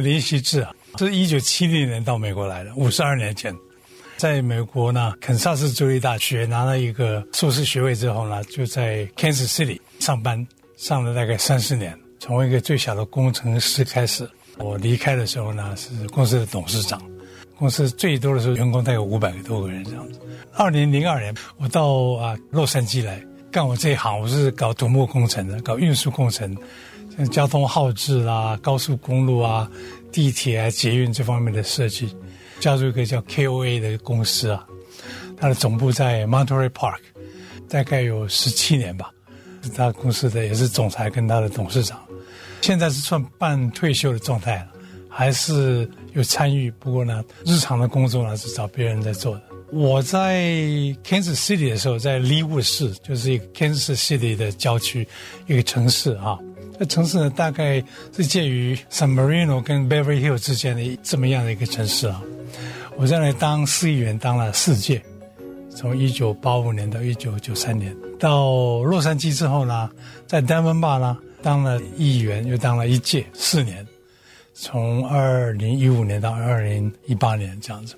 林希志啊，是一九七零年到美国来的，五十二年前，在美国呢，肯萨斯州立大学拿了一个硕士学位之后呢，就在 Kansas City 上班，上了大概三十年，从一个最小的工程师开始。我离开的时候呢，是公司的董事长，公司最多的时候员工大概有五百多个人这样子。二零零二年，我到啊洛杉矶来干我这一行，我是搞土木工程的，搞运输工程，像交通号志啦、高速公路啊、地铁啊、捷运这方面的设计。加入一个叫 KOA 的公司啊，它的总部在 Monterey Park，大概有十七年吧。他公司的也是总裁跟他的董事长，现在是算半退休的状态了，还是有参与。不过呢，日常的工作呢是找别人在做的。我在 Kansas City 的时候，在利乌市，就是一个 Kansas City 的郊区一个城市啊。这城市呢，大概是介于 San Marino 跟 Beverly Hill 之间的这么样的一个城市啊。我在那里当市议员当了四届，从一九八五年到一九九三年。到洛杉矶之后呢，在丹温坝呢当了议员，又当了一届四年，从二零一五年到二零一八年这样子。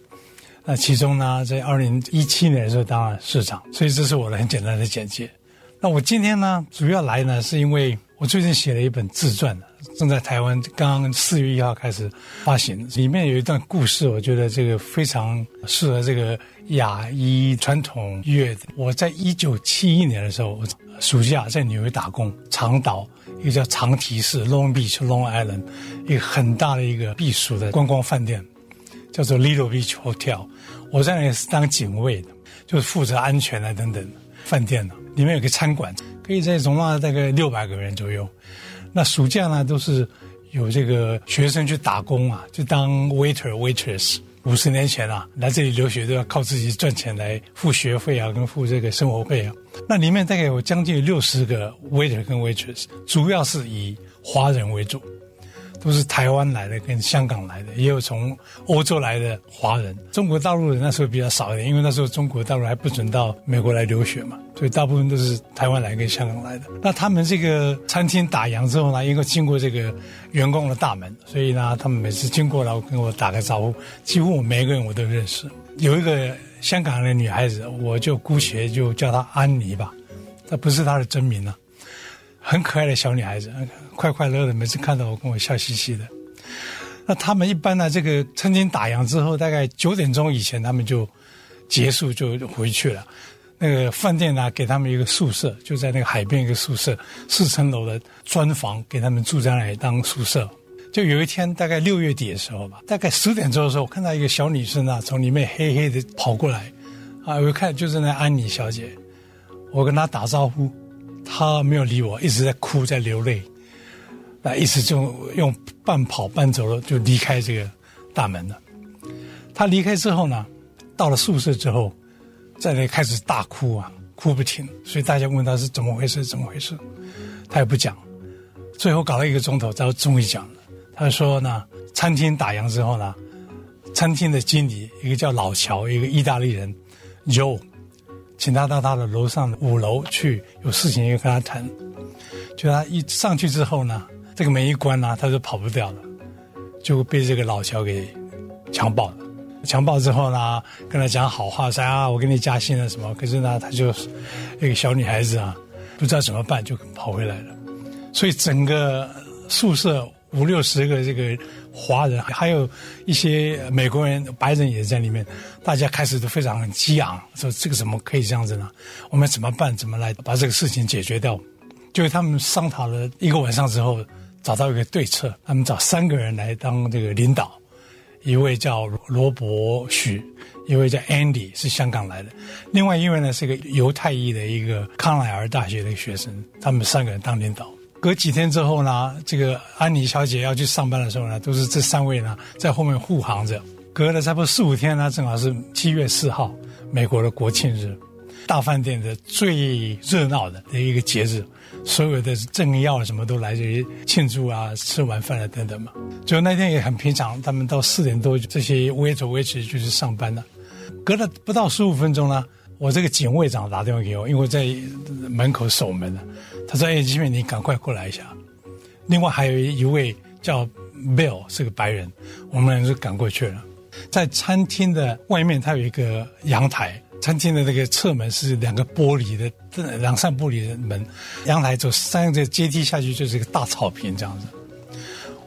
那其中呢，在二零一七年的时候当了市长。所以这是我的很简单的简介。那我今天呢，主要来呢，是因为我最近写了一本自传。正在台湾，刚刚四月一号开始发行，里面有一段故事，我觉得这个非常适合这个亚裔传统乐。我在一九七一年的时候，暑假在纽约打工，长岛一个叫长堤市 （Long Beach, Long Island） 一个很大的一个避暑的观光饭店，叫做 Little Beach Hotel。我在那里是当警卫的，就是负责安全啊等等。饭店呢，里面有个餐馆，可以在容纳大概六百个人左右。那暑假呢，都是有这个学生去打工啊，就当 waiter waitress。五十年前啊，来这里留学都要靠自己赚钱来付学费啊，跟付这个生活费啊。那里面大概有将近六十个 waiter 跟 waitress，主要是以华人为主。都是台湾来的，跟香港来的，也有从欧洲来的华人。中国大陆人那时候比较少一点，因为那时候中国大陆还不准到美国来留学嘛，所以大部分都是台湾来跟香港来的。那他们这个餐厅打烊之后呢，因为经过这个员工的大门，所以呢，他们每次经过然后跟我打个招呼，几乎我每一个人我都认识。有一个香港的女孩子，我就姑且就叫她安妮吧，这不是她的真名啊。很可爱的小女孩子，快快乐乐，每次看到我跟我笑嘻嘻的。那他们一般呢，这个餐厅打烊之后，大概九点钟以前，他们就结束就回去了。那个饭店呢，给他们一个宿舍，就在那个海边一个宿舍，四层楼的砖房，给他们住在那里当宿舍。就有一天，大概六月底的时候吧，大概十点钟的时候，我看到一个小女生啊，从里面黑黑的跑过来，啊，我一看就是那安妮小姐，我跟她打招呼。他没有理我，一直在哭，在流泪，那一直就用半跑半走了，就离开这个大门了。他离开之后呢，到了宿舍之后，在那开始大哭啊，哭不停。所以大家问他是怎么回事，怎么回事，他也不讲。最后搞了一个钟头，他终于讲了。他说呢，餐厅打烊之后呢，餐厅的经理一个叫老乔，一个意大利人，Joe。请他到他的楼上五楼去，有事情要跟他谈。就他一上去之后呢，这个门一关呢、他就跑不掉了，就被这个老乔给强暴了。强暴之后呢，跟他讲好话，说啊，我给你加薪了什么？可是呢，他就那个小女孩子啊，不知道怎么办，就跑回来了。所以整个宿舍五六十个这个。华人还有一些美国人、白人也在里面，大家开始都非常激昂，说这个怎么可以这样子呢？我们怎么办？怎么来把这个事情解决掉？就是他们商讨了一个晚上之后，找到一个对策，他们找三个人来当这个领导，一位叫罗伯许，一位叫 Andy，是香港来的，另外一位呢是个犹太裔的一个康奈尔大学的学生，他们三个人当领导。隔几天之后呢，这个安妮小姐要去上班的时候呢，都是这三位呢在后面护航着。隔了差不多四五天呢，正好是七月四号，美国的国庆日，大饭店的最热闹的一个节日，所有的政要什么都来这里庆祝啊，吃完饭了等等嘛。就那天也很平常，他们到四点多，这些 wait，wait 就去上班了。隔了不到十五分钟呢。我这个警卫长打电话给我，因为我在门口守门呢。他说：“哎，吉米，你赶快过来一下。”另外还有一位叫 Bill 是个白人，我们俩就赶过去了。在餐厅的外面，它有一个阳台。餐厅的那个侧门是两个玻璃的，两扇玻璃的门。阳台走三个阶梯下去就是一个大草坪这样子。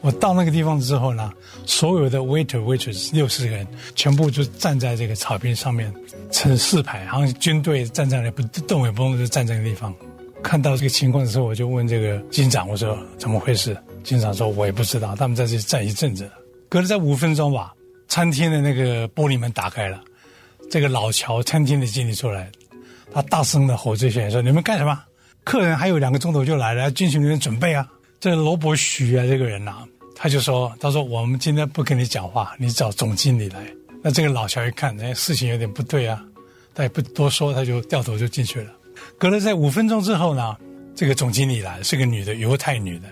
我到那个地方之后呢，所有的 waiter waitress 六十个人全部就站在这个草坪上面，成四排，好像军队站在那不动也不动，就站在那个地方。看到这个情况的时候，我就问这个警长，我说怎么回事？警长说，我也不知道，他们在这站一阵子。隔了在五分钟吧，餐厅的那个玻璃门打开了。这个老乔餐厅的经理出来，他大声的吼这些人说：“你们干什么？客人还有两个钟头就来了，要进行你们准备啊！”这罗伯许啊，这个人呐、他就说：“他说我们今天不跟你讲话，你找总经理来。”那这个老乔一看，哎，事情有点不对啊，他也不多说，他就掉头就进去了。隔了在五分钟之后呢，这个总经理来，是个女的，犹太女的，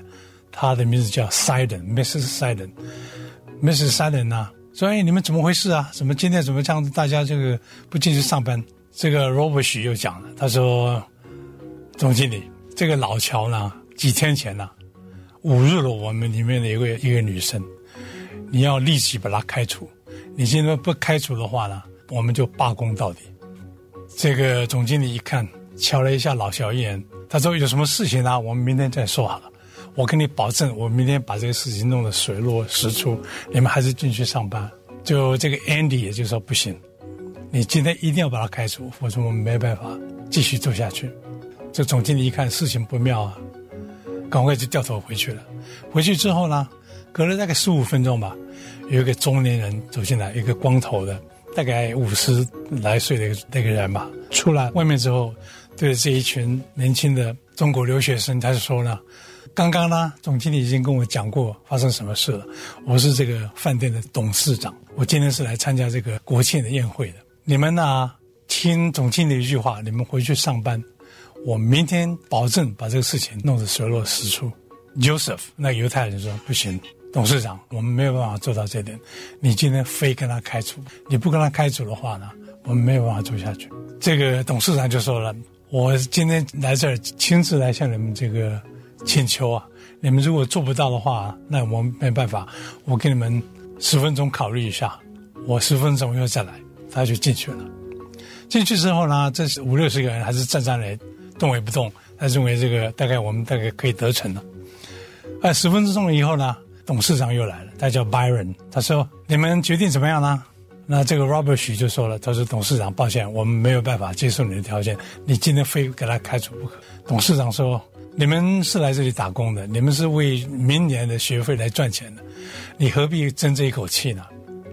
她的名字叫 Siden，Mrs. Siden，Mrs. Siden 呢。说：“哎你们怎么回事啊？怎么今天怎么这样子？大家这个不进去上班？这个 Robert 许又讲了，他说：“总经理，这个老乔呢，几天前呢，侮辱了我们里面的一个一个女生，你要立即把她开除。你现在不开除的话呢，我们就罢工到底。”这个总经理一看，瞧了一下老小一眼，他说：“有什么事情呢？我们明天再说好了。”我跟你保证，我明天把这个事情弄得水落石出，你们还是进去上班。就这个 Andy 也就说不行，你今天一定要把他开除，否则我们没办法继续做下去。这总经理一看事情不妙啊，赶快就掉头回去了。回去之后呢，隔了大概十五分钟吧，有一个中年人走进来，一个光头的，大概五十来岁的那个人吧，出来外面之后，对着这一群年轻的中国留学生，他就说呢。刚刚呢，总经理已经跟我讲过发生什么事了。我是这个饭店的董事长，我今天是来参加这个国庆的宴会的。你们呢，听总经理一句话，你们回去上班。我明天保证把这个事情弄得水落石出。Joseph，那犹太人说不行，董事长，我们没有办法做到这点。你今天非跟他开除，你不跟他开除的话呢，我们没有办法做下去。这个董事长就说了，我今天来这儿亲自来向你们这个。请求啊！你们如果做不到的话，那我们没办法。我给你们十分钟考虑一下，我十分钟又再来，他就进去了。进去之后呢，这五六十个人还是站在那动也不动。他认为这个大概我们大概可以得逞了。哎，十分钟以后呢，董事长又来了，他叫 Byron。他说：“你们决定怎么样呢？”那这个 Robert 许就说了：“他说董事长，抱歉，我们没有办法接受你的条件，你今天非给他开除不可。”董事长说。你们是来这里打工的，你们是为明年的学费来赚钱的，你何必争这一口气呢？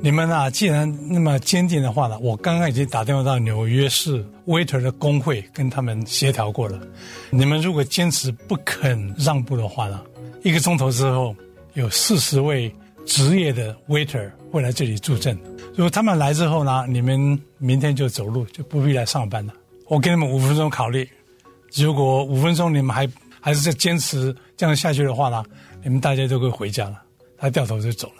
你们啊，既然那么坚定的话呢，我刚刚已经打电话到纽约市 waiter 的工会，跟他们协调过了。你们如果坚持不肯让步的话呢，一个钟头之后，有四十位职业的 waiter 会来这里助阵。如果他们来之后呢，你们明天就走路，就不必来上班了。我给你们五分钟考虑，如果五分钟你们还还是在坚持这样下去的话呢，你们大家都可以回家了。他掉头就走了。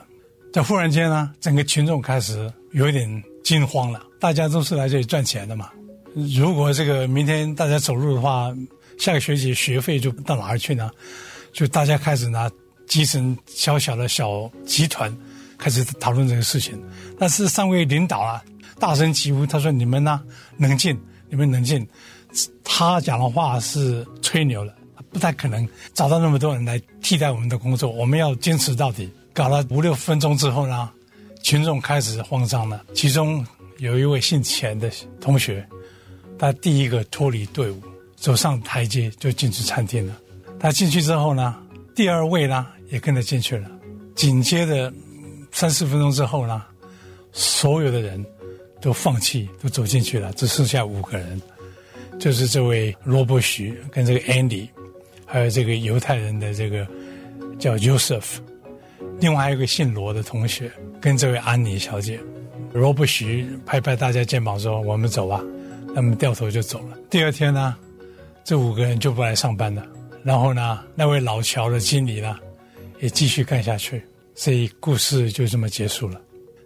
在忽然间呢，整个群众开始有一点惊慌了。大家都是来这里赚钱的嘛。如果这个明天大家走路的话，下个学期学费就到哪儿去呢？就大家开始呢，集成小小的小集团，开始讨论这个事情。但是上位领导啊，大声疾呼，他说：“你们呢，冷静，你们冷静。”他讲的话是吹牛了。不太可能找到那么多人来替代我们的工作，我们要坚持到底。搞了五六分钟之后呢，群众开始慌张了。其中有一位姓钱的同学，他第一个脱离队伍，走上台阶就进去餐厅了。他进去之后呢，第二位呢也跟着进去了。紧接着三四分钟之后呢，所有的人都放弃，都走进去了，只剩下五个人，就是这位罗伯许跟这个 Andy。还有这个犹太人的这个叫 Joseph，另外还有一个姓罗的同学跟这位安妮小姐，罗伯许拍拍大家肩膀说：“我们走吧。”他们掉头就走了。第二天呢，这五个人就不来上班了。然后呢，那位老乔的经理呢，也继续干下去。所以故事就这么结束了。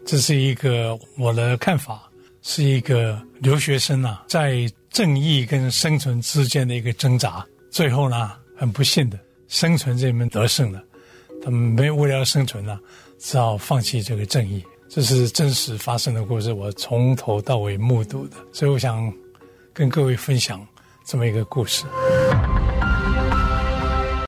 这是一个我的看法，是一个留学生啊，在正义跟生存之间的一个挣扎。最后呢。很不幸的，生存这门得胜了，他们没有为了生存啊，只好放弃这个正义。这是真实发生的故事，我从头到尾目睹的，所以我想跟各位分享这么一个故事。